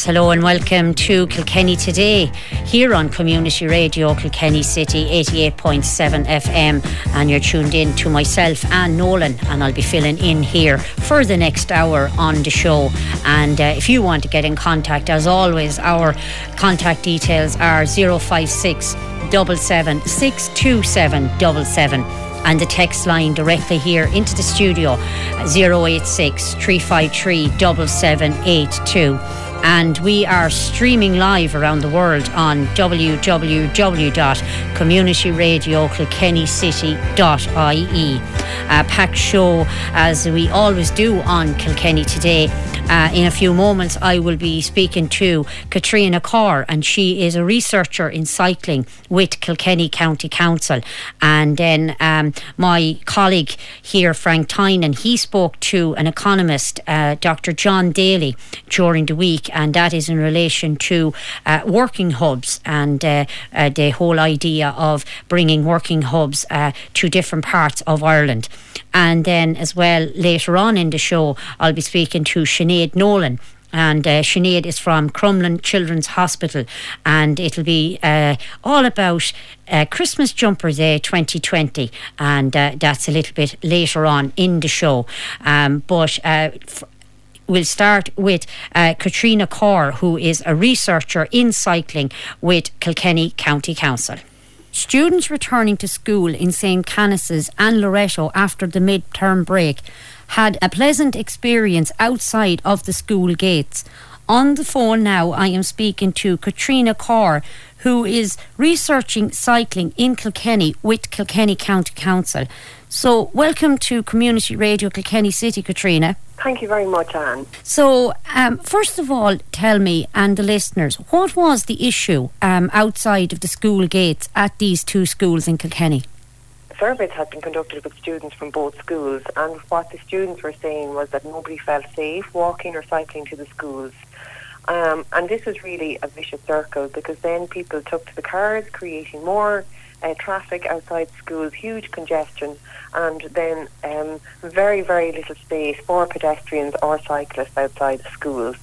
Yes, hello and welcome to Kilkenny Today here on Community Radio Kilkenny City 88.7 FM. And you're tuned in to myself, Ann Nolan, and I'll be filling in here for the next hour on the show. And uh, if you want to get in contact, as always, our contact details are 056 77 627 and the text line directly here into the studio 086 353 7782 and we are streaming live around the world on www.communityradiokilkennycity.ie. A packed show as we always do on Kilkenny today uh, in a few moments, I will be speaking to Caitriona Corr, and she is a researcher in cycling with Kilkenny County Council. And then um, my colleague here, Frank Tynan, he spoke to an economist, uh, Dr. John Daly, during the week, and that is in relation to uh, working hubs and uh, uh, the whole idea of bringing working hubs uh, to different parts of Ireland. And then, as well, later on in the show, I'll be speaking to Sinead Nolan and uh, Sinead is from Crumlin Children's Hospital, and it'll be uh, all about uh, Christmas Jumper Day 2020, and uh, that's a little bit later on in the show. Um, but uh, f- we'll start with uh, Caitriona Corr, who is a researcher in cycling with Kilkenny County Council. Students returning to school in St. Canice's and Loreto after the mid-term break had a pleasant experience outside of the school gates. On the phone now, I am speaking to Caitriona Corr, who is researching cycling in Kilkenny with Kilkenny County Council. So, welcome to Community Radio Kilkenny City, Caitriona. Thank you very much, Ann. So, um, first of all, tell me and the listeners, what was the issue um, outside of the school gates at these two schools in Kilkenny? Surveys had been conducted with students from both schools, and what the students were saying was that nobody felt safe walking or cycling to the schools. Um, and this was really a vicious circle because then people took to the cars, creating more uh, traffic outside schools, huge congestion, and then um, very, very little space for pedestrians or cyclists outside schools.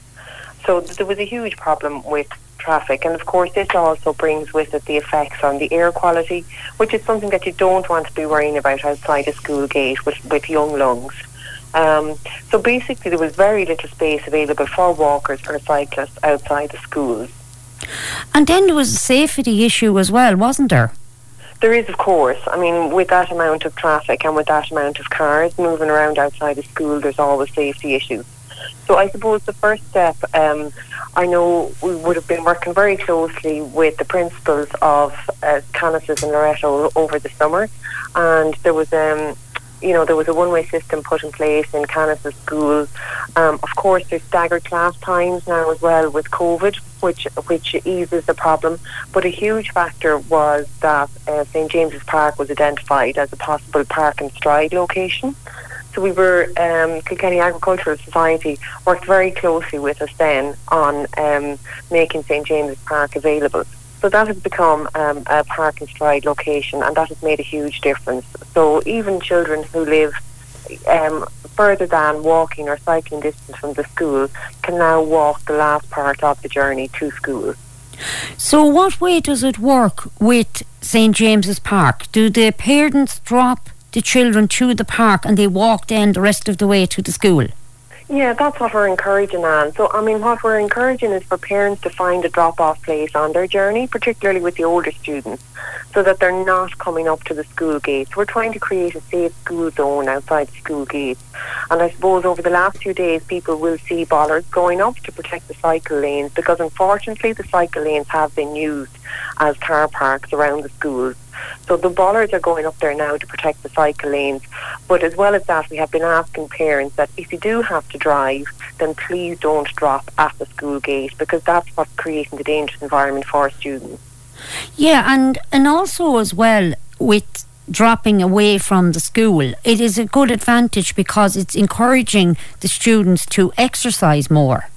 So there was a huge problem with traffic, and of course, this also brings with it the effects on the air quality, which is something that you don't want to be worrying about outside a school gate with, with young lungs. Um, so basically, there was very little space available for walkers or cyclists outside the schools. And then there was a safety issue as well, wasn't there? There is, of course. I mean, with that amount of traffic and with that amount of cars moving around outside the school, there's always safety issues. So I suppose the first step, um, I know we would have been working very closely with the principals of uh, and Loreto over the summer, and there was um, you know, there was a one-way system put in place in Canice's school. Um, of course, there's staggered class times now as well with COVID, which which eases the problem. But a huge factor was that uh, St James's Park was identified as a possible park and stride location. So we were, um, Kilkenny Agricultural Society worked very closely with us then on um, making St James's Park available. So that has become um, a park and stride location, and that has made a huge difference. So even children who live um, further than walking or cycling distance from the school can now walk the last part of the journey to school. So, what way does it work with St James's Park? Do the parents drop the children to the park and they walk then the rest of the way to the school? Yeah, that's what we're encouraging on. So, I mean, what we're encouraging is for parents to find a drop-off place on their journey, particularly with the older students, so that they're not coming up to the school gates. We're trying to create a safe school zone outside school gates. And I suppose over the last few days, people will see bollards going up to protect the cycle lanes because, unfortunately, the cycle lanes have been used as car parks around the schools. So the bollards are going up there now to protect the cycle lanes. But as well as that, we have been asking parents that if you do have to drive, then please don't drop at the school gate because that's what's creating the dangerous environment for students. Yeah, and and also as well with dropping away from the school, it is a good advantage because it's encouraging the students to exercise more.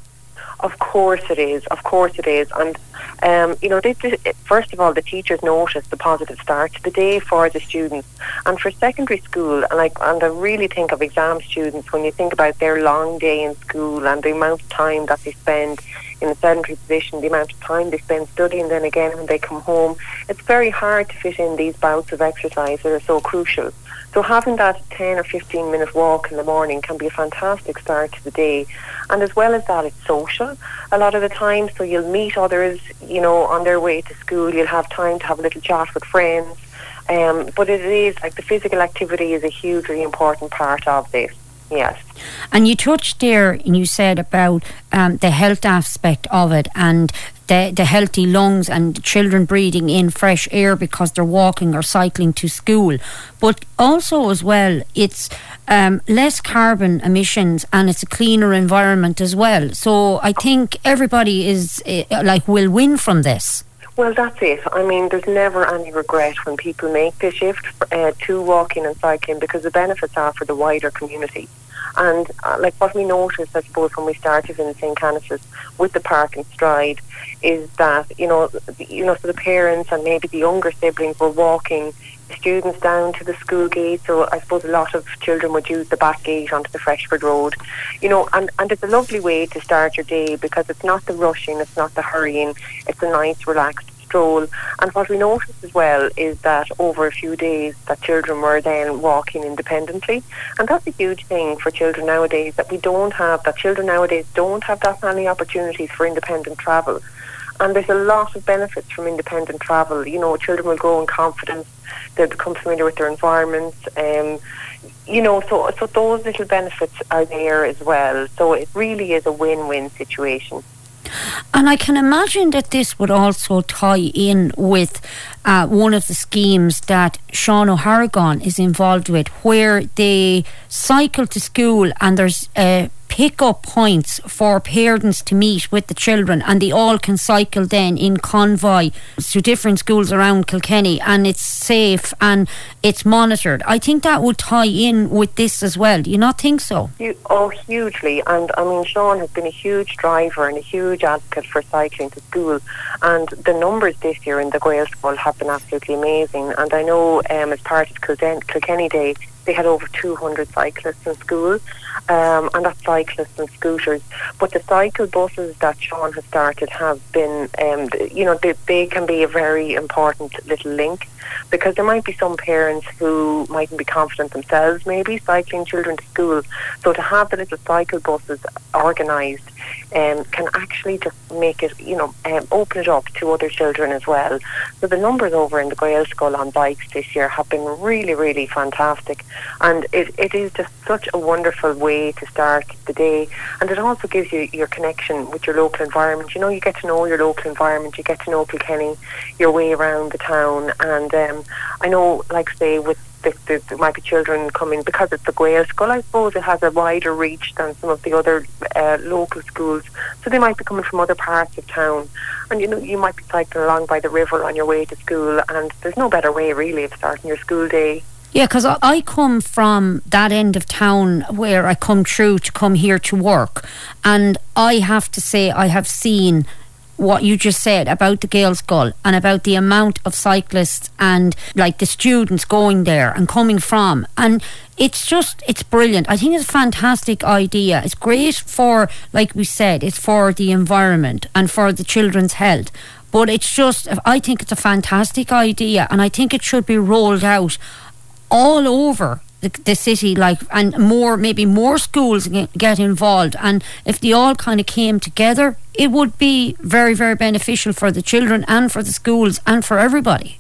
Of course it is. Of course it is. And um, you know, they, they, first of all, the teachers notice the positive start to the day for the students, and for secondary school, and like, and I really think of exam students when you think about their long day in school and the amount of time that they spend in a sedentary position, the amount of time they spend studying, then again when they come home, it's very hard to fit in these bouts of exercise that are so crucial. So having that 10 or 15 minute walk in the morning can be a fantastic start to the day. And as well as that, it's social a lot of the time. So you'll meet others, you know, on their way to school. You'll have time to have a little chat with friends. Um, but it is like the physical activity is a hugely important part of this. Yes. And you touched there and you said about um, the health aspect of it and the, the healthy lungs and children breathing in fresh air because they're walking or cycling to school. But also, as well, it's um, less carbon emissions and it's a cleaner environment as well. So I think everybody is uh, like will win from this. Well, that's it. I mean, there's never any regret when people make the shift uh, to walking and cycling because the benefits are for the wider community. And uh, like what we noticed, I suppose, when we started in St. Canice's with the park and stride, is that you know, you know, so the parents and maybe the younger siblings were walking students down to the school gate. So I suppose a lot of children would use the back gate onto the Freshford Road. You know, and, and it's a lovely way to start your day because it's not the rushing, it's not the hurrying, it's a nice relaxed stroll. And what we noticed as well is that over a few days that children were then walking independently. And that's a huge thing for children nowadays that we don't have, that children nowadays don't have that many opportunities for independent travel. And there's a lot of benefits from independent travel. You know, children will grow in confidence, they'll become familiar with their environment. Um, you know, so so those little benefits are there as well. So it really is a win-win situation. And I can imagine that this would also tie in with uh, one of the schemes that Sean O'Harrigan is involved with, where they cycle to school and there's a pick up points for parents to meet with the children and they all can cycle then in convoy to different schools around Kilkenny and it's safe and it's monitored. I think that would tie in with this as well. Do you not think so? Oh, hugely. And I mean, Sean has been a huge driver and a huge advocate for cycling to school. And the numbers this year in the Gaelscoil have been absolutely amazing. And I know um, as part of Kilkenny Day, they had over 200 cyclists in school, um, and that's cyclists and scooters. But the cycle buses that Sean has started have been, um, you know, they, they can be a very important little link because there might be some parents who mightn't be confident themselves, maybe cycling children to school. So to have the little cycle buses organised um, can actually just make it, you know, um, open it up to other children as well. So the numbers over in the Gaelscoil on bikes this year have been really, really fantastic. And it, it is just such a wonderful way to start the day. And it also gives you your connection with your local environment. You know, you get to know your local environment, you get to know Kilkenny, your way around the town. And um, I know, like say, with the, the, there might be children coming because it's the Gaelscoil. I suppose it has a wider reach than some of the other uh, local schools, so they might be coming from other parts of town. And you know, you might be cycling along by the river on your way to school, and there's no better way really of starting your school day yeah, because I come from that end of town where I come through to come here to work. And I have to say, I have seen what you just said about the Gaelscoil and about the amount of cyclists and like the students going there and coming from. And it's just, it's brilliant. I think it's a fantastic idea. It's great for, like we said, it's for the environment and for the children's health. But it's just, I think it's a fantastic idea and I think it should be rolled out all over the, the, city like and more maybe more schools get involved. And if they all kind of came together it would be very very beneficial for the children and for the schools and for everybody.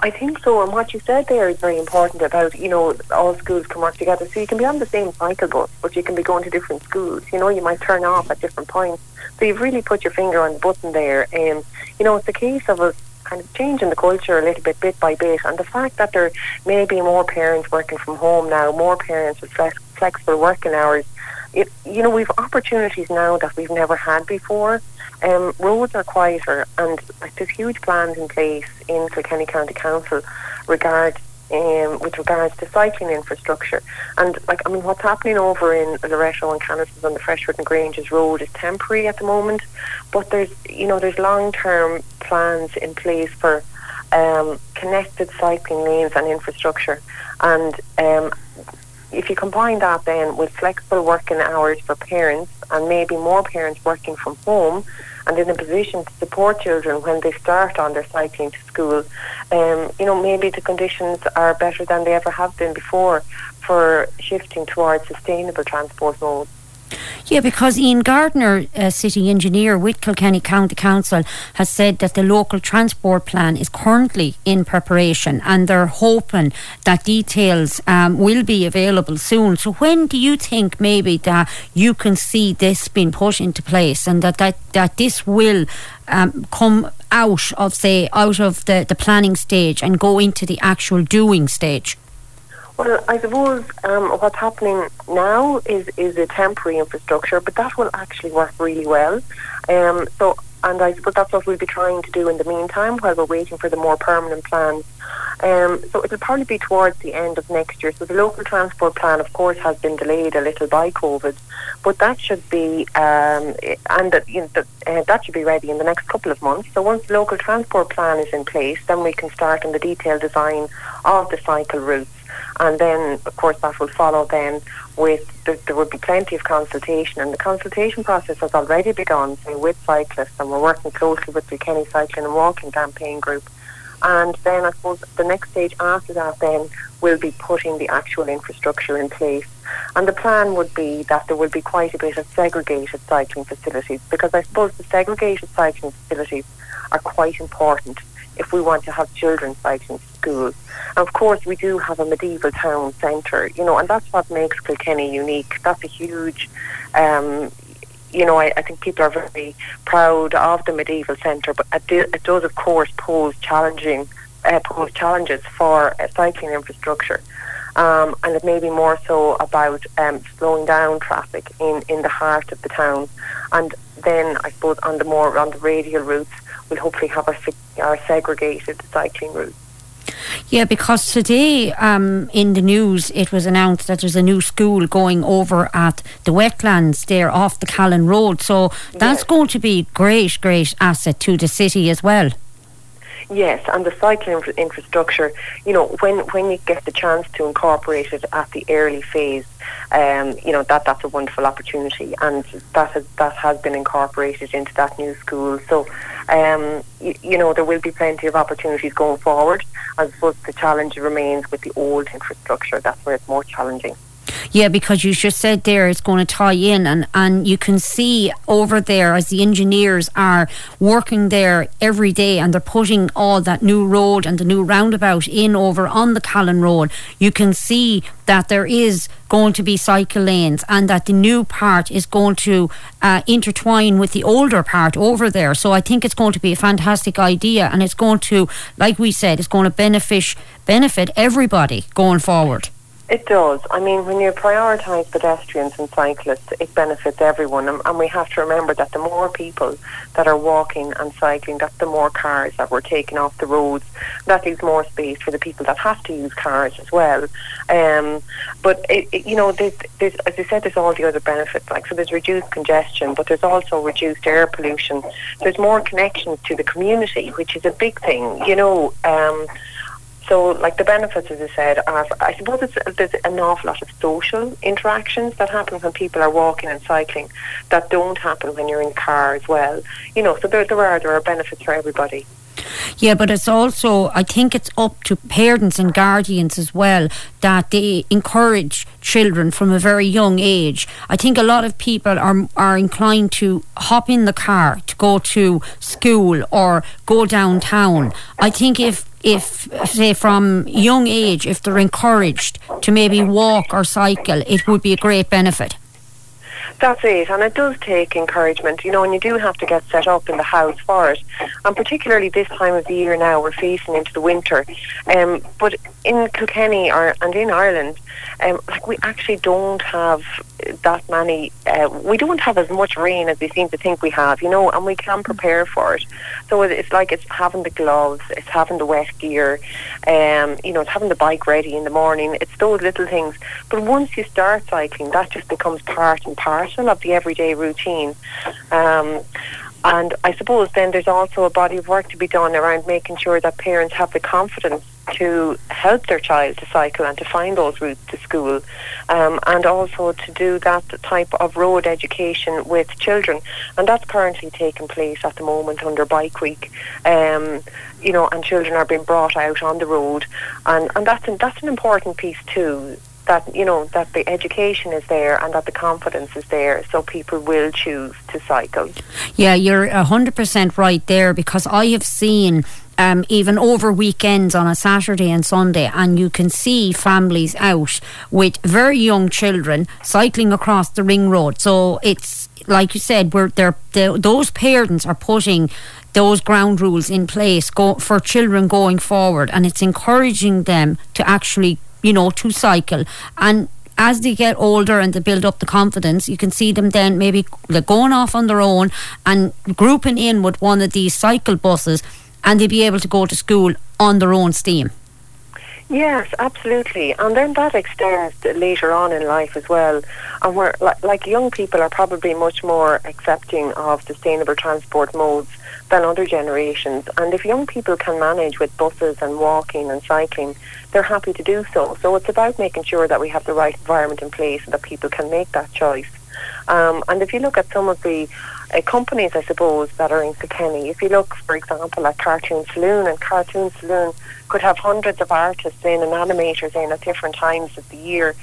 I think so and what you said there is very important about you know all schools can work together. So you can be on the same cycle bus but you can be going to different schools. You know you might turn off at different points. So you've really put your finger on the button there. And um, you know it's a case of us kind of changing the culture a little bit, bit by bit. And the fact that there may be more parents working from home now, more parents with flex- flexible working hours, it, you know, we've opportunities now that we've never had before. Um, roads are quieter, and like, there's huge plans in place in Kilkenny County Council regard um, with regards to cycling infrastructure. And like, I mean, what's happening over in Loreto and Canice's on the Freshford and Granges Road is temporary at the moment, but there's, you know, there's long-term plans in place for um, connected cycling lanes and infrastructure. And um, if you combine that then with flexible working hours for parents and maybe more parents working from home, and in a position to support children when they start on their cycling to school. Um, you know, maybe the conditions are better than they ever have been before for shifting towards sustainable transport modes. Yeah, because Ian Gardner, city engineer with Kilkenny County Council, has said that the local transport plan is currently in preparation and they're hoping that details um, will be available soon. So, when do you think maybe that you can see this being put into place and that, that, that this will um, come out of, say, out of the, the planning stage and go into the actual doing stage? Well, I suppose um, what's happening now is is a temporary infrastructure, but that will actually work really well. Um, so, and I suppose that's what we'll be trying to do in the meantime while we're waiting for the more permanent plans. Um, so it'll probably be towards the end of next year. So the local transport plan, of course, has been delayed a little by COVID, but that should be um, and that you know, the, uh, that should be ready in the next couple of months. So once the local transport plan is in place, then we can start on the detailed design of the cycle routes and then of course that will follow then with there, there would be plenty of consultation and the consultation process has already begun say, with cyclists and we're working closely with the Kenny Cycling and Walking Campaign Group and then I suppose the next stage after that then will be putting the actual infrastructure in place. And the plan would be that there will be quite a bit of segregated cycling facilities because I suppose the segregated cycling facilities are quite important if we want to have children cycling to school. And of course, we do have a medieval town centre, you know, and that's what makes Kilkenny unique. That's a huge, um, you know, I, I, think people are very proud of the medieval centre, but it, does, of course, pose challenging uh, pose challenges for uh, cycling infrastructure. Um, and it may be more so about um, slowing down traffic in, in the heart of the town. And then, I suppose, on the more on the radial routes, we'll hopefully have our, our segregated cycling routes. Yeah, because today um, in the news it was announced that there's a new school going over at the wetlands there off the Callan Road. So that's yes. going to be great, great asset to the city as well. Yes, and the cycling infrastructure, you know, when when you get the chance to incorporate it at the early phase, um, you know that that's a wonderful opportunity, and that has that has been incorporated into that new school. So, um, you, you know, there will be plenty of opportunities going forward. I suppose the challenge remains with the old infrastructure. That's where it's more challenging. Yeah, because you just said there it's going to tie in, and, and you can see over there as the engineers are working there every day and they're putting all that new road and the new roundabout in over on the Callan Road. You can see that there is going to be cycle lanes and that the new part is going to uh, intertwine with the older part over there. So I think it's going to be a fantastic idea and it's going to, like we said, it's going to benefit benefit everybody going forward. It does. I mean, when you prioritise pedestrians and cyclists, it benefits everyone. And, and, we have to remember that the more people that are walking and cycling, that the more cars that we're taking off the roads. That leaves more space for the people that have to use cars as well. Um, but, it, it, you know, there's, there's, as I said, there's all the other benefits. Like, so there's reduced congestion, but there's also reduced air pollution. There's more connections to the community, which is a big thing. You know, um, so, like the benefits, as I said, are I suppose it's, there's an awful lot of social interactions that happen when people are walking and cycling that don't happen when you're in car as well. You know, so there, there are there are benefits for everybody. Yeah, but it's also, I think it's up to parents and guardians as well that they encourage children from a very young age. I think a lot of people are, are inclined to hop in the car to go to school or go downtown. I think if if say from young age if they're encouraged to maybe walk or cycle it would be a great benefit that's it, and it does take encouragement, you know, and you do have to get set up in the house for it. And particularly this time of the year now, we're facing into the winter. Um, but in Kilkenny or, and in Ireland, um, like we actually don't have that many. Uh, we don't have as much rain as we seem to think we have, you know, and we can prepare for it. So it's like it's having the gloves, it's having the wet gear, um, you know, it's having the bike ready in the morning. It's those little things. But once you start cycling, that just becomes part and parcel of the everyday routine. Um, and I suppose then there's also a body of work to be done around making sure that parents have the confidence to help their child to cycle and to find those routes to school, um, and also to do that type of road education with children. And that's currently taking place at the moment under Bike Week. Um, you know, and children are being brought out on the road, and, and that's an, that's an important piece too that you know that the education is there and that the confidence is there so people will choose to cycle yeah you're 100% right there because i have seen um, even over weekends on a Saturday and Sunday, and you can see families out with very young children cycling across the ring road. So it's like you said, where they're, those parents are putting those ground rules in place go, for children going forward, and it's encouraging them to actually you know, to cycle. And as they get older and they build up the confidence, you can see them then maybe they're going off on their own and grouping in with one of these cycle buses and they'll be able to go to school on their own steam. Yes, absolutely. And then that extends later on in life as well. And we're like, like young people are probably much more accepting of sustainable transport modes than other generations. And if young people can manage with buses and walking and cycling, they're happy to do so. So it's about making sure that we have the right environment in place and that people can make that choice. Um, and if you look at some of the uh, companies, I suppose, that are in Kilkenny, if you look, for example, at Cartoon Saloon, and Cartoon Saloon could have hundreds of artists in and animators in at different times of the year.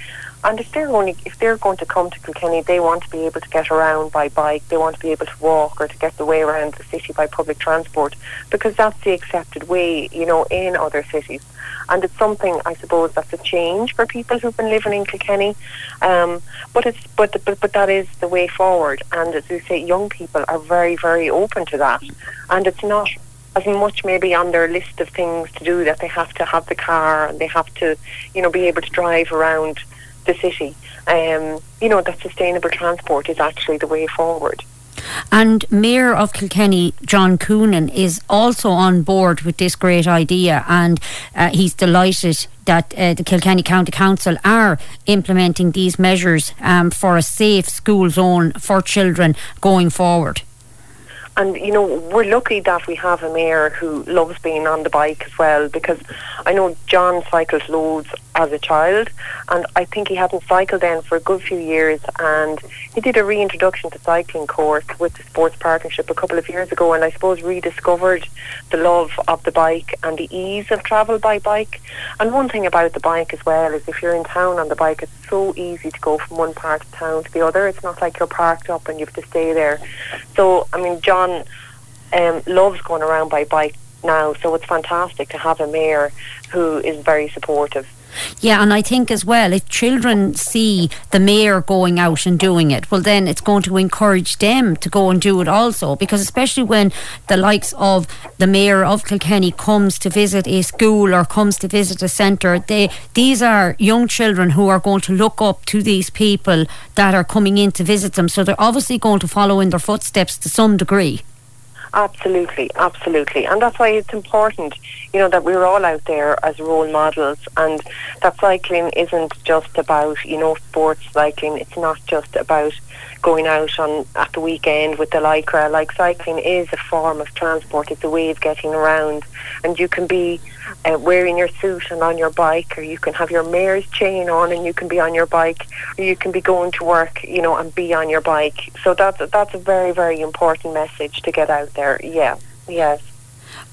And if they're only if they're going to come to Kilkenny, they want to be able to get around by bike. They want to be able to walk or to get the way around the city by public transport because that's the accepted way, you know, in other cities. And it's something I suppose that's a change for people who've been living in Kilkenny. Um, but it's but, but but that is the way forward. And as you say, young people are very very open to that. And it's not as much maybe on their list of things to do that they have to have the car and they have to, you know, be able to drive around the city. Um, you know, that sustainable transport is actually the way forward. And Mayor of Kilkenny, John Coonan, is also on board with this great idea, and uh, he's delighted that uh, the Kilkenny County Council are implementing these measures um, for a safe school zone for children going forward. And, you know, we're lucky that we have a mayor who loves being on the bike as well because I know John cycled loads as a child and I think he hadn't cycled then for a good few years and he did a reintroduction to cycling course with the Sports Partnership a couple of years ago and I suppose rediscovered the love of the bike and the ease of travel by bike. And one thing about the bike as well is if you're in town on the bike it's so easy to go from one part of town to the other. It's not like you're parked up and you have to stay there. So, I mean, John John um, loves going around by bike now, so it's fantastic to have a mayor who is very supportive. Yeah, and I think as well, if children see the mayor going out and doing it, well, then it's going to encourage them to go and do it also. Because especially when the likes of the mayor of Kilkenny comes to visit a school or comes to visit a centre, they these are young children who are going to look up to these people that are coming in to visit them. So they're obviously going to follow in their footsteps to some degree. Absolutely, absolutely. And that's why it's important, you know, that we're all out there as role models and that cycling isn't just about, you know, sports cycling. It's not just about going out on at the weekend with the lycra. Like cycling is a form of transport. It's a way of getting around, and you can be uh, wearing your suit and on your bike, or you can have your mayor's chain on and you can be on your bike, or you can be going to work, you know, and be on your bike. So that's that's a very very important message to get out there. Yeah. Yes.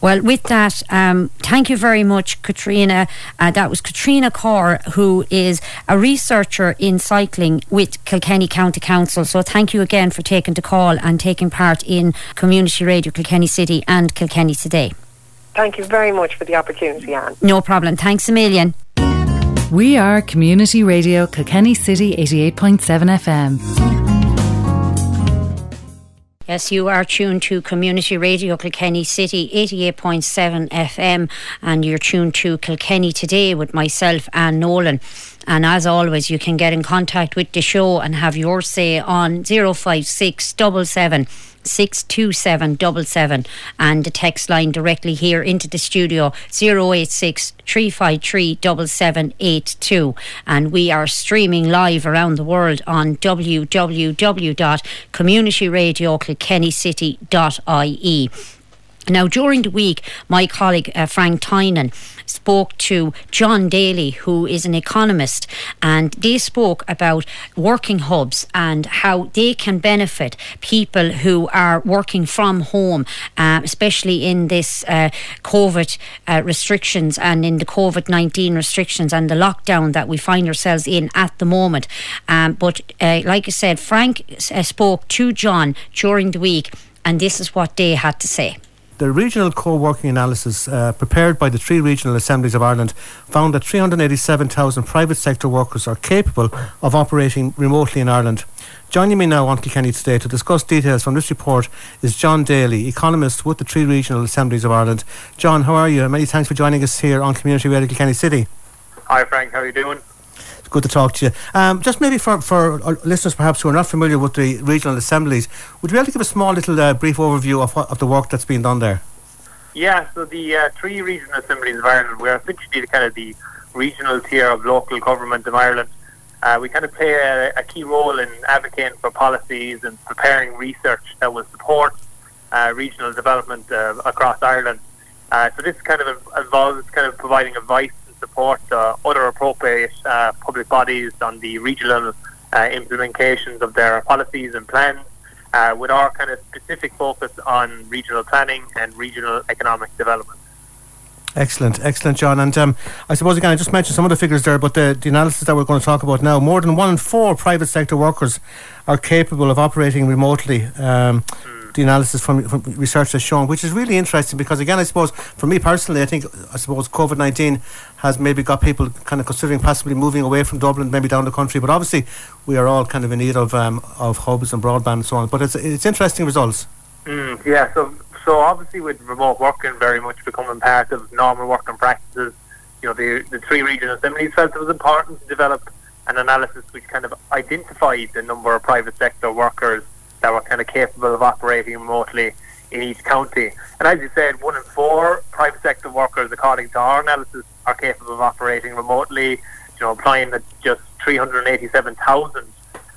Well, with that, um, thank you very much, Caitriona. Uh, that was Caitriona Corr, who is a researcher in cycling with Kilkenny County Council. So thank you again for taking the call and taking part in Community Radio Kilkenny City and Kilkenny Today. Thank you very much for the opportunity, Ann. No problem. Thanks a million. We are Community Radio Kilkenny City 88.7 FM. Yes, you are tuned to Community Radio Kilkenny City 88.7 FM and you're tuned to Kilkenny today with myself, Ann Nolan. And as always, you can get in contact with the show and have your say on 056 62777 and the text line directly here into the studio 086 353 7782 and we are streaming live around the world on www.communityradiokilkennycity.ie now, during the week, my colleague uh, Frank Tynan spoke to John Daly, who is an economist, and they spoke about working hubs and how they can benefit people who are working from home, uh, especially in this uh, COVID uh, restrictions and in the COVID 19 restrictions and the lockdown that we find ourselves in at the moment. Um, but, uh, like I said, Frank uh, spoke to John during the week, and this is what they had to say. The regional co-working analysis uh, prepared by the three regional assemblies of Ireland found that 387,000 private sector workers are capable of operating remotely in Ireland. Joining me now on Kilkenny today to discuss details from this report is John Daly, economist with the three regional assemblies of Ireland. John, how are you? Many thanks for joining us here on Community Radio Kilkenny City. Hi Frank, how are you doing? Good to talk to you. Um, just maybe for, for listeners perhaps who are not familiar with the regional assemblies, would you be able to give a small little uh, brief overview of, what, of the work that's being done there? Yeah, so the uh, three regional assemblies of Ireland, we're essentially kind of the regional tier of local government of Ireland. Uh, we kind of play a, a, key role in advocating for policies and preparing research that will support uh, regional development uh, across Ireland. Uh, so this kind of involves kind of providing advice support uh, other appropriate uh, public bodies on the regional uh, implementations of their policies and plans, uh, with our kind of specific focus on regional planning and regional economic development. Excellent, excellent, John. And um, I suppose again, I just mentioned some of the figures there, but the, the analysis that we're going to talk about now, more than one in four private sector workers are capable of operating remotely. Um, mm the analysis from, from research has shown, which is really interesting because, again, I suppose for me personally, I think I suppose COVID nineteen has maybe got people kind of considering possibly moving away from Dublin, maybe down the country. But obviously, we are all kind of in need of um, of hubs and broadband and so on. But it's it's interesting results. Mm, yeah. So so obviously, with remote working very much becoming part of normal working practices, you know, the the three regional assemblies felt it was important to develop an analysis which kind of identified the number of private sector workers that were kind of capable of operating remotely in each county. And as you said, one in four private sector workers, according to our analysis, are capable of operating remotely. You know, applying that just 387,000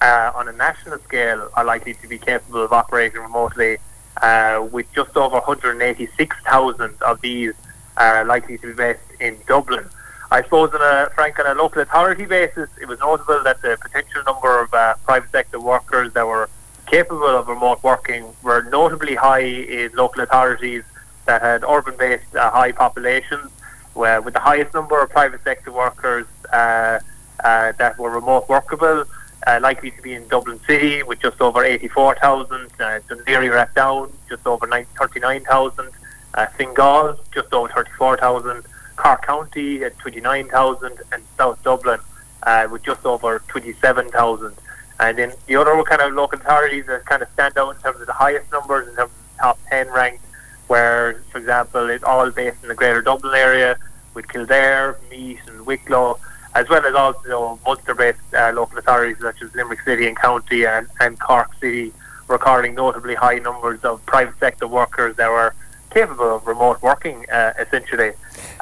uh, on a national scale are likely to be capable of operating remotely, uh, with just over 186,000 of these are likely to be based in Dublin. I suppose, on a frank, on a local authority basis, it was notable that the potential number of uh, private sector workers that were capable of remote working were notably high in local authorities that had urban-based uh, high populations, where with the highest number of private sector workers uh, uh, that were remote workable, uh, likely to be in Dublin City with just over 84,000, uh, Rathdown just over 39,000, uh, Fingal just over 34,000, Cork County at 29,000, and South Dublin uh, with just over 27,000. And then the other kind of local authorities that kind of stand out in terms of the highest numbers in terms of the top 10 ranked, where, for example, it's all based in the Greater Dublin area with Kildare, Meath and Wicklow, as well as also Munster-based uh, local authorities such as Limerick City and County and, and Cork City, recording notably high numbers of private sector workers that were capable of remote working, uh, essentially.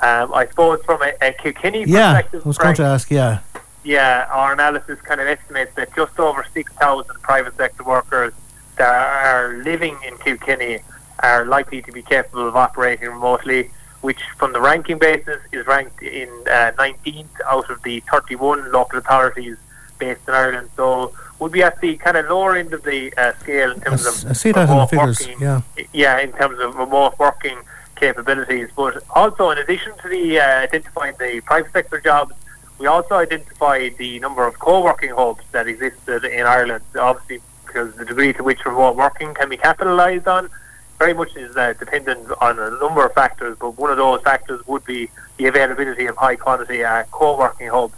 Um, I suppose from a, a Kilkenny yeah, perspective... I was going to ask, yeah yeah, our analysis kind of estimates that just over 6,000 private sector workers that are living in Kilkenny are likely to be capable of operating remotely, which from the ranking basis is ranked in uh, 19th out of the 31 local authorities based in Ireland. So we'd be at the kind of lower end of the uh, scale in terms of I see that remote in the figures, working. Yeah. yeah, in terms of remote working capabilities. But also, in addition to the uh, identifying the private sector jobs we also identified the number of co-working hubs that existed in Ireland, obviously because the degree to which remote working can be capitalised on very much is uh, dependent on a number of factors, but one of those factors would be the availability of high quality uh, co-working hubs.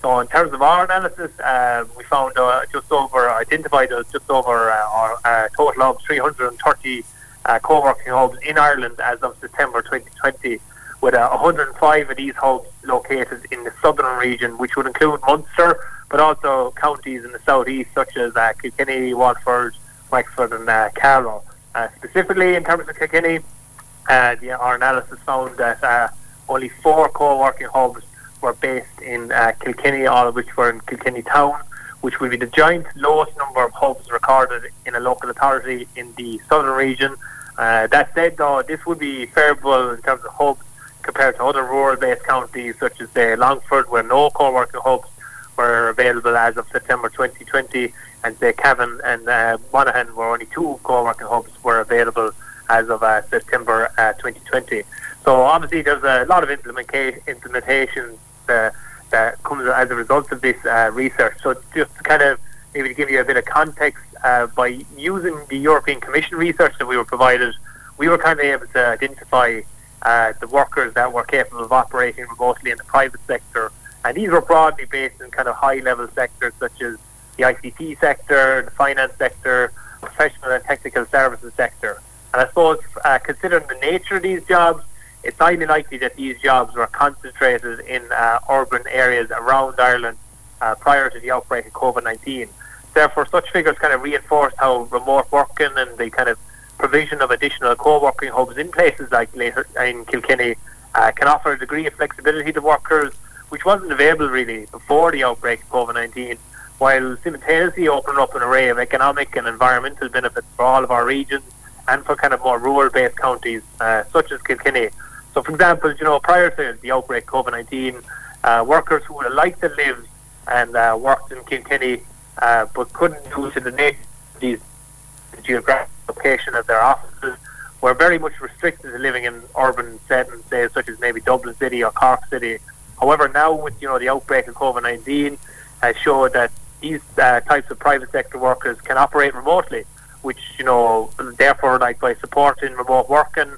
So in terms of our analysis, uh, we found uh, just over, identified just over uh, a total of 330 uh, co-working hubs in Ireland as of September 2020 with uh, 105 of these hubs located in the southern region, which would include Munster, but also counties in the southeast such as uh, Kilkenny, Waterford, Wexford and uh, Carlow. Uh, specifically in terms of Kilkenny, uh, our analysis found that uh, only four co-working hubs were based in uh, Kilkenny, all of which were in Kilkenny town, which would be the joint lowest number of hubs recorded in a local authority in the southern region. Uh, that said, though, this would be favourable in terms of hubs compared to other rural-based counties such as say Longford, where no co-working hubs were available as of September 2020, and say Cavan and uh, Monaghan, where only two co-working hubs were available as of uh, September uh, 2020. So obviously, there's a lot of implementa- implementation uh, that comes as a result of this uh, research. So just to kind of maybe to give you a bit of context, uh, by using the European Commission research that we were provided, we were kind of able to identify uh, the workers that were capable of operating remotely in the private sector. And these were broadly based in kind of high level sectors such as the ICT sector, the finance sector, professional and technical services sector. And I suppose uh, considering the nature of these jobs, it's highly likely that these jobs were concentrated in uh, urban areas around Ireland uh, prior to the outbreak of COVID-19. Therefore, such figures kind of reinforce how remote working and the kind of provision of additional co-working hubs in places like later in Kilkenny uh, can offer a degree of flexibility to workers, which wasn't available really before the outbreak of COVID-19, while simultaneously opening up an array of economic and environmental benefits for all of our regions and for kind of more rural-based counties uh, such as Kilkenny. So, for example, you know, prior to the outbreak of COVID-19, uh, workers who would have liked to live and uh, worked in Kilkenny uh, but couldn't due to the nature of these the geographic location of their offices were very much restricted to living in urban settings, say, such as maybe Dublin City or Cork City. However, now with you know the outbreak of COVID nineteen, has showed that these uh, types of private sector workers can operate remotely, which you know therefore, like by supporting remote working,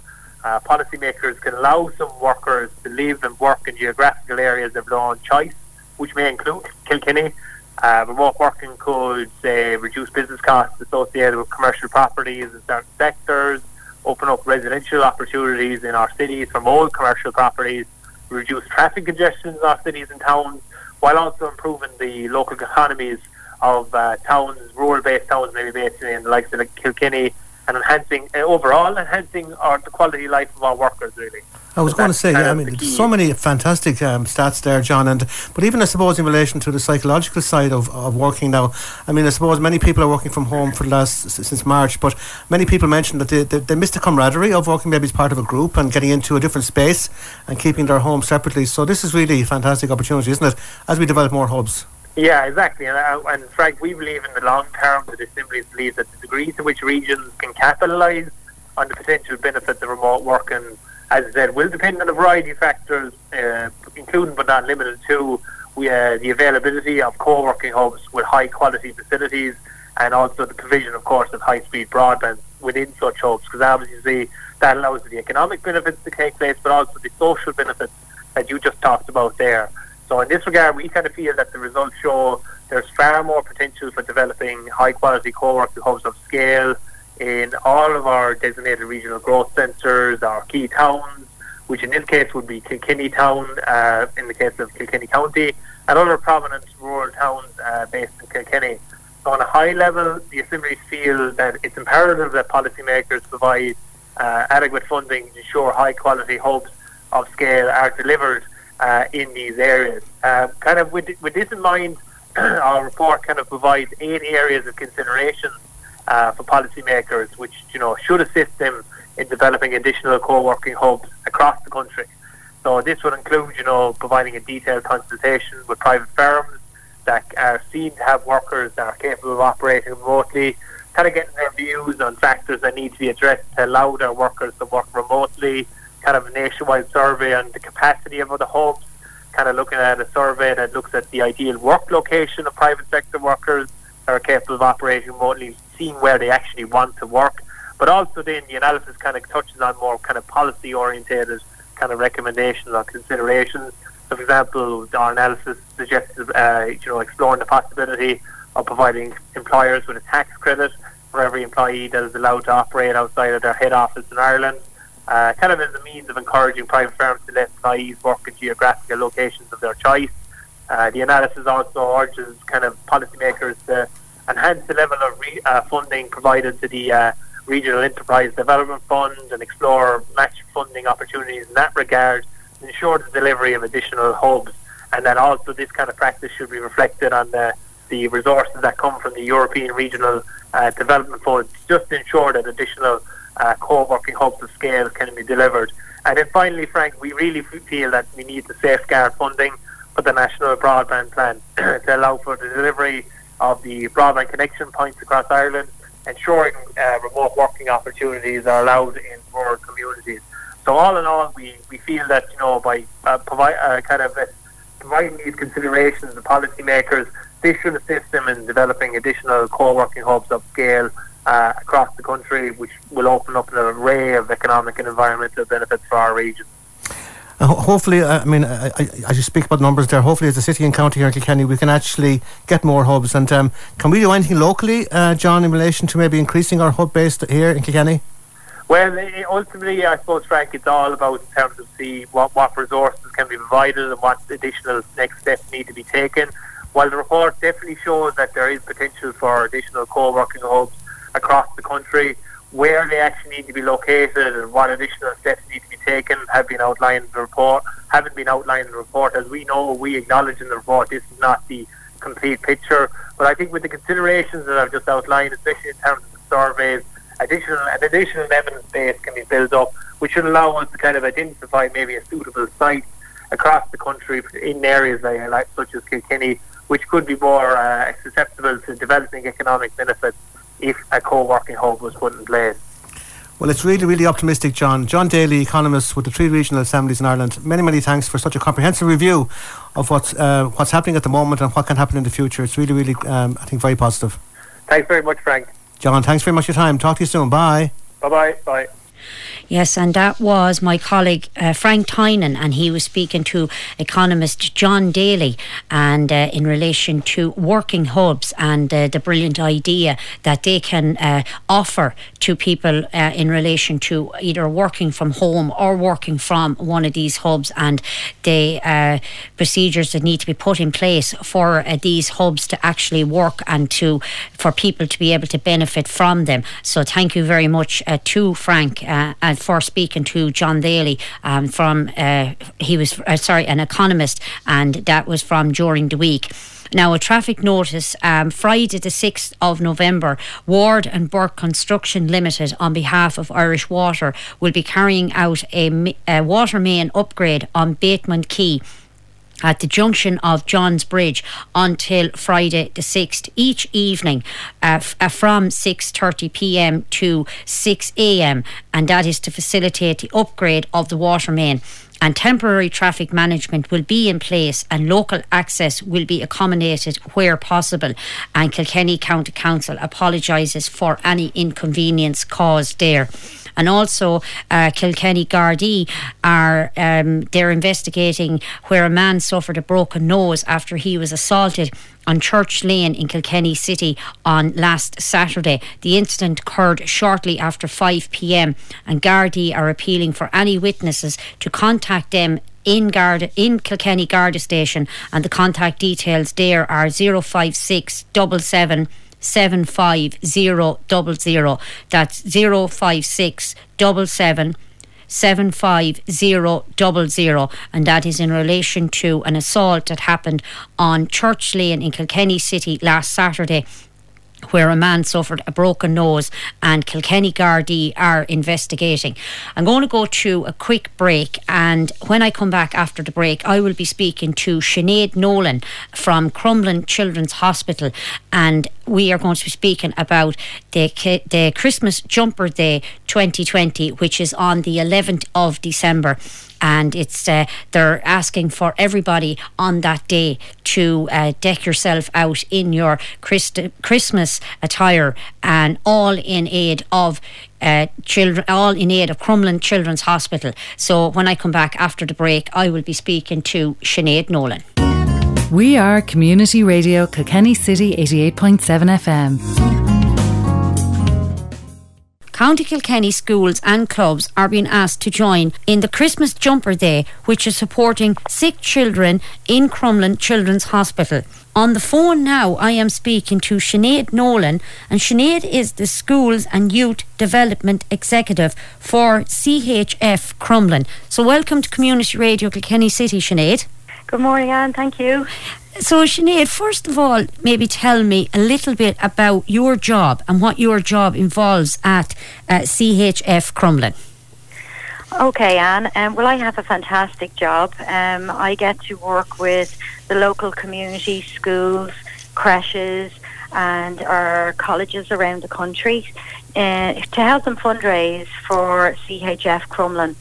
uh, policymakers can allow some workers to live and work in geographical areas of their own choice, which may include Kilkenny, uh, remote working could say reduce business costs associated with commercial properties in certain sectors, open up residential opportunities in our cities from old commercial properties, reduce traffic congestion in our cities and towns, while also improving the local economies of uh, towns, rural-based towns, maybe based in the likes of Kilkenny, and enhancing uh, overall enhancing our the quality of life of our workers really. I was going to say, yeah, I mean, there's so many fantastic um, stats there, John, and but even I suppose in relation to the psychological side of, of working now, I mean, I suppose many people are working from home for the last since March, but many people mentioned that they, they, they miss the camaraderie of working maybe as part of a group and getting into a different space and keeping their home separately. So this is really a fantastic opportunity, isn't it? As we develop more hubs. Yeah, exactly. And, uh, and Frank, we believe in the long term, the Assembly believes that the degree to which regions can capitalise on the potential benefits of remote working as I said, will depend on a variety of factors, uh, including but not limited to we, uh, the availability of co-working hubs with high quality facilities and also the provision, of course, of high speed broadband within such hubs because obviously that allows the economic benefits to take place but also the social benefits that you just talked about there. So in this regard, we kind of feel that the results show there's far more potential for developing high quality co-working hubs of scale in all of our designated regional growth centres, our key towns, which in this case would be Kilkenny Town, uh, in the case of Kilkenny County, and other prominent rural towns uh, based in Kilkenny. So on a high level, the assemblies feel that it's imperative that policymakers provide uh, adequate funding to ensure high quality hubs of scale are delivered uh, in these areas. Uh, kind of with, with this in mind, our report kind of provides eight areas of consideration uh, for policymakers, which you know should assist them in developing additional co-working hubs across the country. So this would include, you know, providing a detailed consultation with private firms that are seen to have workers that are capable of operating remotely, kind of getting their views on factors that need to be addressed to allow their workers to work remotely, kind of a nationwide survey on the capacity of the hubs, kind of looking at a survey that looks at the ideal work location of private sector workers that are capable of operating remotely, seeing where they actually want to work. But also then the analysis kind of touches on more kind of policy orientated kind of recommendations or considerations. For example, our analysis suggests, uh, you know, exploring the possibility of providing employers with a tax credit for every employee that is allowed to operate outside of their head office in Ireland. Uh, kind of as a means of encouraging private firms to let employees work in geographical locations of their choice. Uh, the analysis also urges kind of policymakers to enhance the level of re- uh, funding provided to the uh, Regional Enterprise Development Fund and explore match funding opportunities in that regard ensure the delivery of additional hubs. And then also this kind of practice should be reflected on the, the resources that come from the European Regional uh, Development Fund just to ensure that additional uh, co-working hubs of scale can be delivered. And then finally, Frank, we really feel that we need to safeguard funding for the National Broadband Plan to allow for the delivery of the broadband connection points across Ireland, ensuring uh, remote working opportunities are allowed in rural communities. So all in all, we, we feel that you know by uh, provide uh, kind of uh, providing these considerations, the policymakers this should assist them in developing additional co-working hubs of scale uh, across the country, which will open up an array of economic and environmental benefits for our region. Uh, hopefully, uh, I mean, I, I, as you speak about numbers there, hopefully as a city and county here in Kilkenny, we can actually get more hubs. And um, can we do anything locally, uh, John, in relation to maybe increasing our hub base here in Kilkenny? Well, ultimately, I suppose, Frank, it's all about in terms of see what, what resources can be provided and what additional next steps need to be taken. While the report definitely shows that there is potential for additional co-working hubs across the country, where they actually need to be located and what additional steps need to be taken have been outlined in the report, haven't been outlined in the report. As we know, we acknowledge in the report this is not the complete picture. But I think with the considerations that I've just outlined, especially in terms of the surveys, additional an additional evidence base can be built up, which should allow us to kind of identify maybe a suitable site across the country in areas like, like such as Kilkenny, which could be more uh, susceptible to developing economic benefits if a co-working hub was put in place. Well, it's really, really optimistic, John. John Daly, economist with the three regional assemblies in Ireland. Many, many thanks for such a comprehensive review of what's uh, what's happening at the moment and what can happen in the future. It's really, really, um, I think, very positive. Thanks very much, Frank. John, thanks very much for your time. Talk to you soon. Bye. Bye-bye. Bye. Yes, and that was my colleague uh, Frank Tynan, and he was speaking to economist John Daly, and uh, in relation to working hubs and uh, the brilliant idea that they can uh, offer to people uh, in relation to either working from home or working from one of these hubs, and the uh, procedures that need to be put in place for these hubs to actually work and to for people to be able to benefit from them. So, thank you very much to Frank for speaking to John Daly um, from, uh, he was, uh, sorry, an economist, and that was from during the week. Now, a traffic notice um, Friday, the 6th of November, Ward and Burke Construction Limited, on behalf of Irish Water, will be carrying out a, a water main upgrade on Bateman Quay at the junction of John's Bridge until Friday the 6th each evening uh, f- uh, from 6:30 p.m. to 6 a.m. and that is to facilitate the upgrade of the water main and temporary traffic management will be in place and local access will be accommodated where possible. And Kilkenny County Council apologises for any inconvenience caused there. And also uh, Kilkenny Gardaí are um, they're investigating where a man suffered a broken nose after he was assaulted on Church Lane in Kilkenny City on last Saturday. The incident occurred shortly after 5 pm, and Gardaí are appealing for any witnesses to contact them in Garda in Kilkenny Garda station and the contact details there are 056 77 75000. That's 056 77 75000 and that is in relation to an assault that happened on Church Lane in Kilkenny City last Saturday where a man suffered a broken nose and Kilkenny Gardaí are investigating. I'm going to go to a quick break and when I come back after the break I will be speaking to Sinead Nolan from Crumlin Children's Hospital and we are going to be speaking about the the Christmas Jumper Day 2020 which is on the 11th of December and it's uh, they're asking for everybody on that day to uh, deck yourself out in your Christ- Christmas attire and all in aid of uh, children, all in aid of Crumlin Children's Hospital. So when I come back after the break, I will be speaking to Sinead Nolan. We are Community Radio Kilkenny City 88.7 FM. County Kilkenny schools and clubs are being asked to join in the Christmas Jumper Day, which is supporting sick children in Crumlin Children's Hospital. On the phone now, I am speaking to Sinead Nolan, and Sinead is the Schools and Youth Development Executive for CHF Crumlin. So, welcome to Community Radio Kilkenny City, Sinead. Good morning, Ann. Thank you. So, Sinead, first of all, maybe tell me a little bit about your job and what your job involves at uh, CHF Crumlin. Okay, Ann. Um, well, I have a fantastic job. Um, I get to work with the local community, schools, creches, and our colleges around the country uh, to help them fundraise for CHF Crumlin.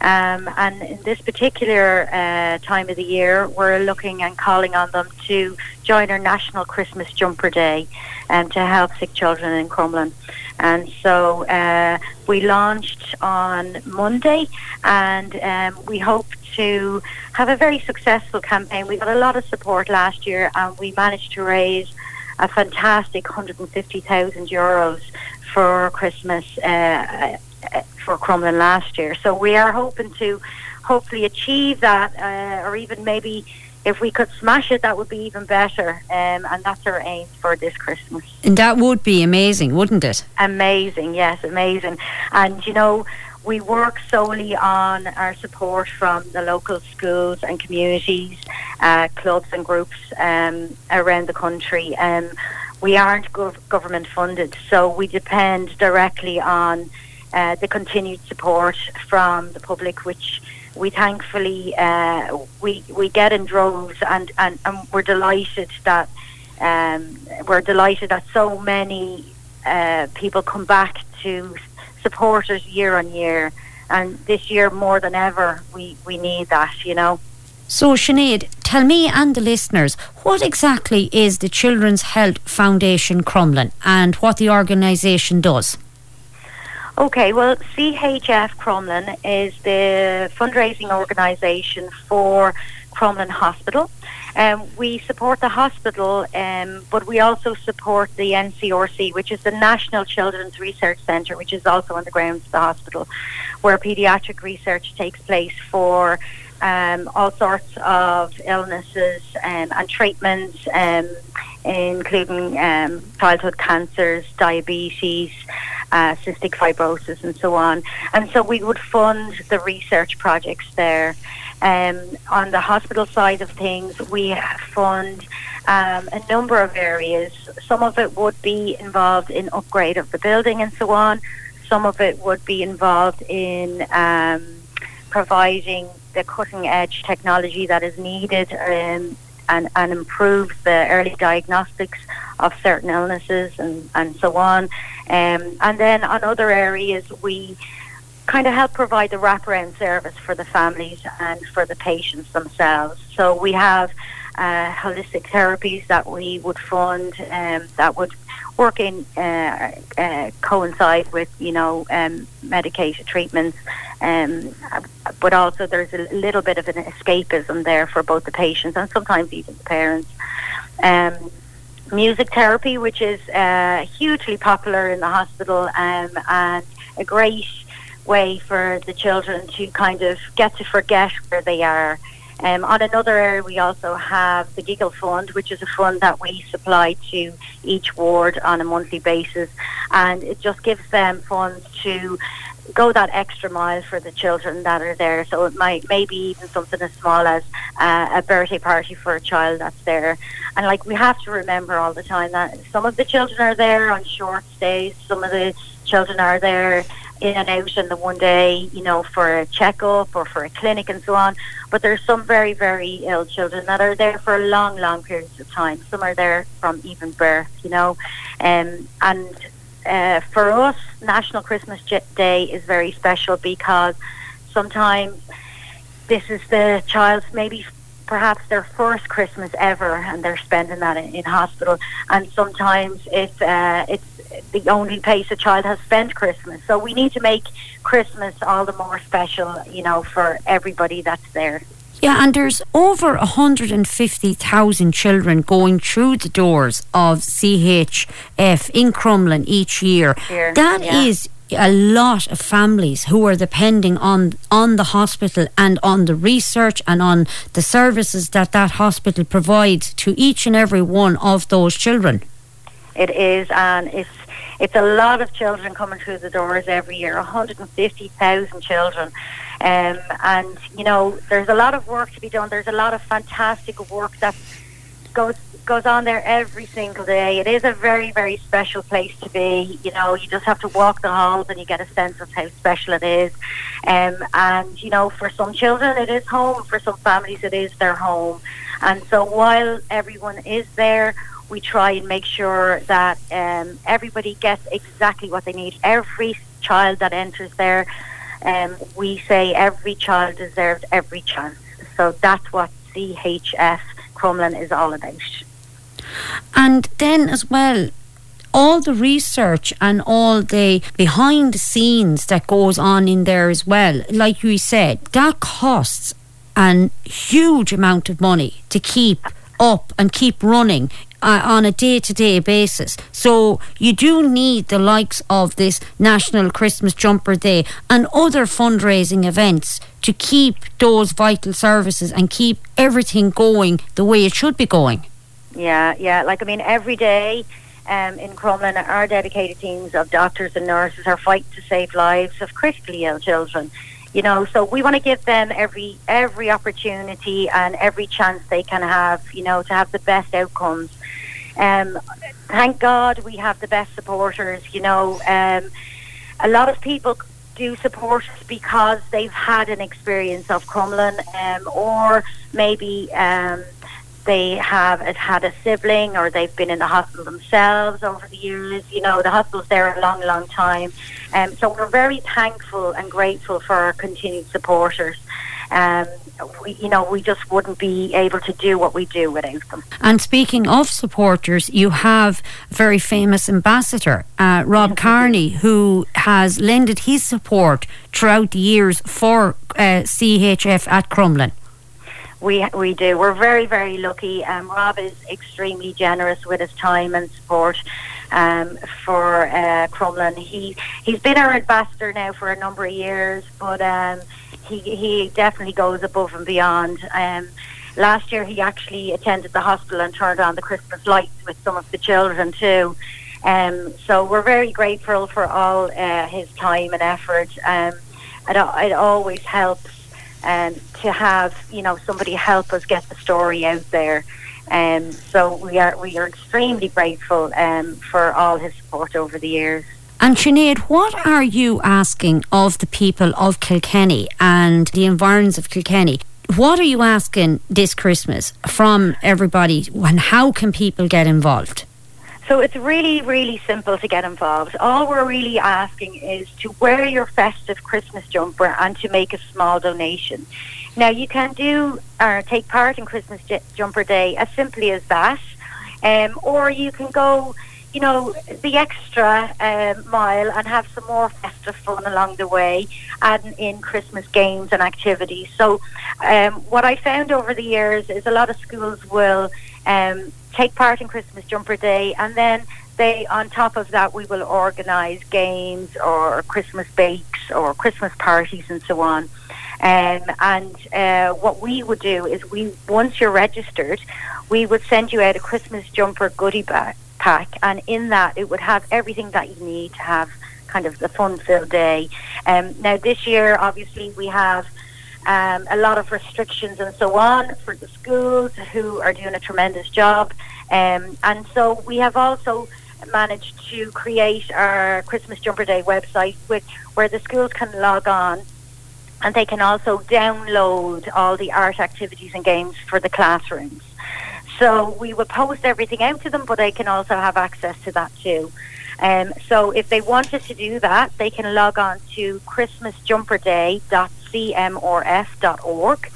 Um, and in this particular uh, time of the year, we're looking and calling on them to join our National Christmas Jumper Day and um, to help sick children in Crumlin. And so uh, we launched on Monday, and um, we hope to have a very successful campaign. We got a lot of support last year, and we managed to raise a fantastic 150,000 euros for Christmas uh, for Crumlin last year. So we are hoping to hopefully achieve that, uh, or even maybe if we could smash it, that would be even better. Um, and that's our aim for this Christmas. And that would be amazing, wouldn't it? Amazing, yes, amazing. And you know, we work solely on our support from the local schools and communities, uh, clubs and groups um, around the country. Um, we aren't gov- government funded, so we depend directly on uh, the continued support from the public, which we thankfully uh, we we get in droves, and, and, and we're delighted that um, we're delighted that so many uh, people come back to support us year on year, and this year more than ever, we we need that, you know. So, Sinead, tell me and the listeners, what exactly is the Children's Health Foundation Crumlin and what the organisation does? Okay, well, CHF Crumlin is the fundraising organisation for Crumlin Hospital. Um, we support the hospital, um, but we also support the NCRC, which is the National Children's Research Centre, which is also on the grounds of the hospital, where paediatric research takes place for um, all sorts of illnesses um, and treatments, um, including um, childhood cancers, diabetes, uh, cystic fibrosis, and so on. And so we would fund the research projects there. Um, on the hospital side of things, we fund um, a number of areas. Some of it would be involved in upgrade of the building and so on. Some of it would be involved in um, providing the cutting edge technology that is needed um, and, and improve the early diagnostics of certain illnesses and, and so on. Um, and then on other areas, we kind of help provide the wraparound service for the families and for the patients themselves. So we have uh, holistic therapies that we would fund um, that would work in uh, uh, coincide with you know um, medicated treatments, um, but also there's a little bit of an escapism there for both the patients and sometimes even the parents. Um, music therapy, which is uh, hugely popular in the hospital um, and a great way for the children to kind of get to forget where they are. Um, on another area, we also have the Giggle Fund, which is a fund that we supply to each ward on a monthly basis, and it just gives them funds to go that extra mile for the children that are there. So it might maybe even something as small as uh, a birthday party for a child that's there. And like we have to remember all the time that some of the children are there on short stays, some of the children are there in and out in the one day, you know, for a checkup or for a clinic and so on. But there's some very, very ill children that are there for long, long periods of time. Some are there from even birth, you know. Um, and uh, for us, National Christmas Day is very special because sometimes this is the child's maybe perhaps their first Christmas ever, and they're spending that in, in hospital. And sometimes it's uh, it's the only place a child has spent Christmas. So we need to make Christmas all the more special, you know, for everybody that's there. Yeah, and there's over 150,000 children going through the doors of CHF in Crumlin each year. Here, That yeah. is a lot of families who are depending on on the hospital and on the research and on the services that that hospital provides to each and every one of those children. It is, and it's it's a lot of children coming through the doors every year. 150,000 children. Um, and, you know, there's a lot of work to be done. There's a lot of fantastic work that goes goes on there every single day. It is a very, very special place to be. You know, you just have to walk the halls and you get a sense of how special it is. Um, and, you know, for some children it is home. For some families it is their home. And so while everyone is there, we try and make sure that um, everybody gets exactly what they need. Every child that enters there, um, we say every child deserves every chance. So that's what CHF Crumlin is all about. And then as well, all the research and all the behind the scenes that goes on in there as well, like you said, that costs an huge amount of money to keep up and keep running uh, on a day to day basis. So you do need the likes of this National Christmas Jumper Day and other fundraising events to keep those vital services and keep everything going the way it should be going. Yeah, yeah. Like, I mean, every day um, in Crumlin, our dedicated teams of doctors and nurses are fighting to save lives of critically ill children. You know, so we want to give them every every opportunity and every chance they can have. You know, to have the best outcomes. Um, thank God we have the best supporters. You know, um, a lot of people do support us because they've had an experience of Crumlin, um, or maybe um, they have had a sibling or they've been in the hospital themselves over the years. You know, the hospital's there a long, long time. Um, so we're very thankful and grateful for our continued supporters. Um, we, you know, we just wouldn't be able to do what we do without them. And speaking of supporters, you have a very famous ambassador, uh, Rob Kearney, who has lended his support throughout the years for uh, CHF at Crumlin. We we do. We're very very lucky. Um, Rob is extremely generous with his time and support um, for uh, Crumlin. He he's been our ambassador now for a number of years, but um, he he definitely goes above and beyond. Um, last year he actually attended the hospital and turned on the Christmas lights with some of the children too. Um, so we're very grateful for all uh, his time and effort. Um, it, it always helps um, to have you know somebody help us get the story out there. Um, so we are we are extremely grateful um, for all his support over the years. And Sinead, what are you asking of the people of Kilkenny and the environs of Kilkenny? What are you asking this Christmas from everybody and how can people get involved? So it's really, really simple to get involved. All we're really asking is to wear your festive Christmas jumper and to make a small donation. Now you can do or uh, take part in Christmas J- Jumper Day as simply as that, um, or you can go, you know, the extra um, mile and have some more festive fun along the way, adding in Christmas games and activities. So, um, what I found over the years is a lot of schools will um, take part in Christmas Jumper Day, and then they, on top of that, we will organise games or Christmas bakes or Christmas parties and so on. Um, and uh, what we would do is we, once you're registered, we would send you out a Christmas jumper goodie bag, pack, and in that it would have everything that you need to have kind of the fun-filled day. Um, now this year, obviously, we have um, a lot of restrictions and so on for the schools who are doing a tremendous job. Um, and so we have also managed to create our Christmas Jumper Day website, which where the schools can log on and they can also download all the art activities and games for the classrooms. So we will post everything out to them, but they can also have access to that too. Um, so if they wanted to do that, they can log on to christmasjumperday.cmrf.org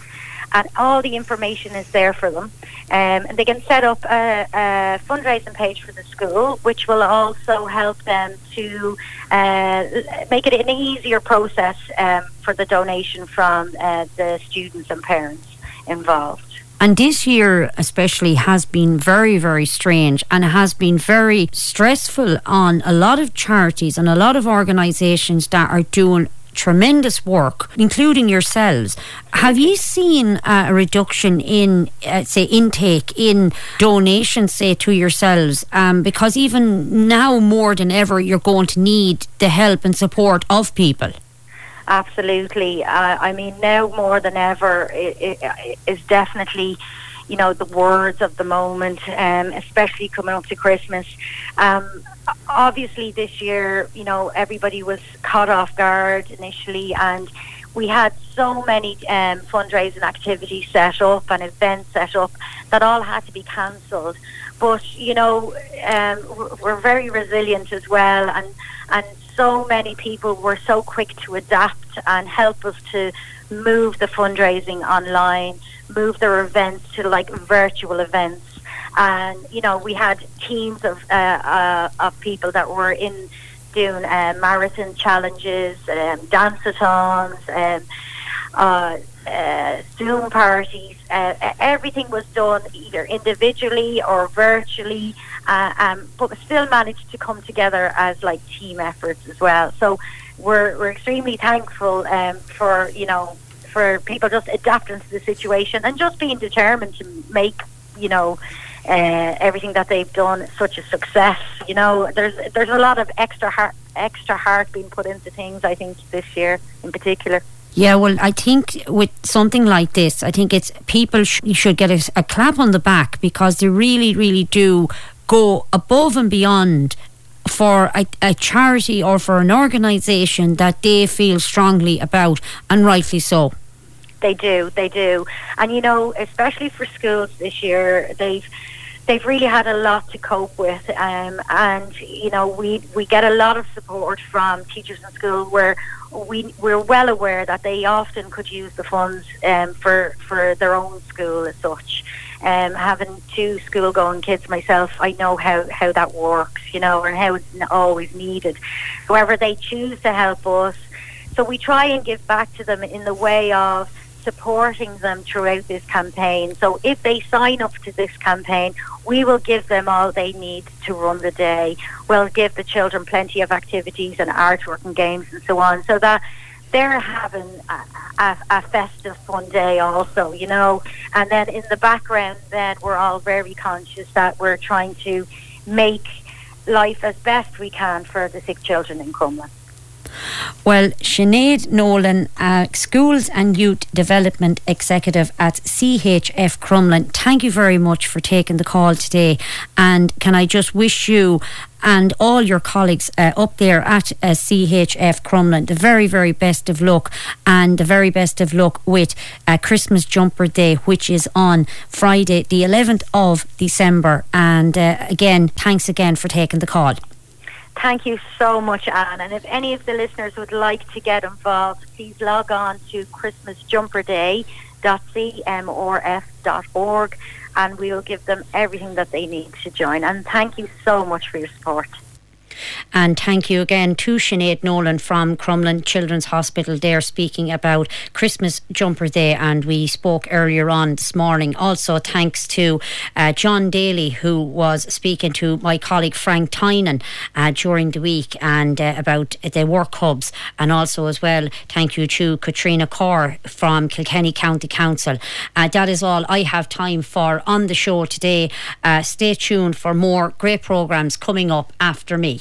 and all the information is there for them. Um, and they can set up a, a, fundraising page for the school, which will also help them to uh, make it an easier process um, for the donation from uh, the students and parents. involved. And this year, especially, has been very, very strange and has been very stressful on a lot of charities and a lot of organisations that are doing tremendous work, including yourselves. Have you seen a reduction in, uh, say, intake in donations, say, to yourselves? Um, because even now, more than ever, you're going to need the help and support of people. Absolutely. Uh, I mean, now more than ever, it, it is definitely you know the words of the moment, um, especially coming up to Christmas. Um, obviously, this year, you know, everybody was caught off guard initially, and we had so many um, fundraising activities set up and events set up that all had to be cancelled. But you know, um, we're very resilient as well, and and so many people were so quick to adapt and help us to move the fundraising online, move their events to like virtual events. And you know, we had teams of uh, uh, of people that were in doing uh, marathon challenges, um, dance-a-thons, um, uh, uh, Zoom parties. Uh, everything was done either individually or virtually, uh, um, but still managed to come together as like team efforts as well. So we're we're extremely thankful um, for you know for people just adapting to the situation and just being determined to make you know. Uh, everything that they've done such a success. You know, there's there's a lot of extra heart, extra heart being put into things. I think this year in particular. Yeah, well, I think with something like this, I think it's people sh- should get a, a clap on the back because they really, really do go above and beyond for a, a, charity or for an organisation that they feel strongly about, and rightly so. They do, they do, and you know, especially for schools this year, they've they've really had a lot to cope with, um, and you know, we we get a lot of support from teachers in school where we we're well aware that they often could use the funds um, for for their own school as such. Um, having two school going kids myself, I know how, how that works, you know, and how it's always needed. However, they choose to help us. So we try and give back to them in the way of supporting them throughout this campaign. So if they sign up to this campaign, we will give them all they need to run the day. We'll give the children plenty of activities and artwork and games and so on, so that they're having a, a, a festive fun day also, you know. And then in the background, then we're all very conscious that we're trying to make life as best we can for the sick children in Crumlin. Well, Sinead Nolan, uh, Schools and Youth Development Executive at CHF Crumlin, thank you very much for taking the call today. And can I just wish you and all your colleagues uh, up there at uh, CHF Crumlin the very, very best of luck and the very best of luck with uh, Christmas Jumper Day, which is on Friday, the 11th of December. And uh, again, thanks again for taking the call. Thank you so much, Ann. And if any of the listeners would like to get involved, please log on to christmasjumperday.cmrf.org and we will give them everything that they need to join. And thank you so much for your support. And thank you again to Sinead Nolan from Crumlin Children's Hospital there speaking about Christmas Jumper Day. And we spoke earlier on this morning. Also, thanks to uh, John Daly, who was speaking to my colleague Frank Tynan uh, during the week and uh, about the work hubs. And also, as well, thank you to Caitriona Corr from Kilkenny County Council. Uh, that is all I have time for on the show today. Uh, stay tuned for more great programmes coming up after me.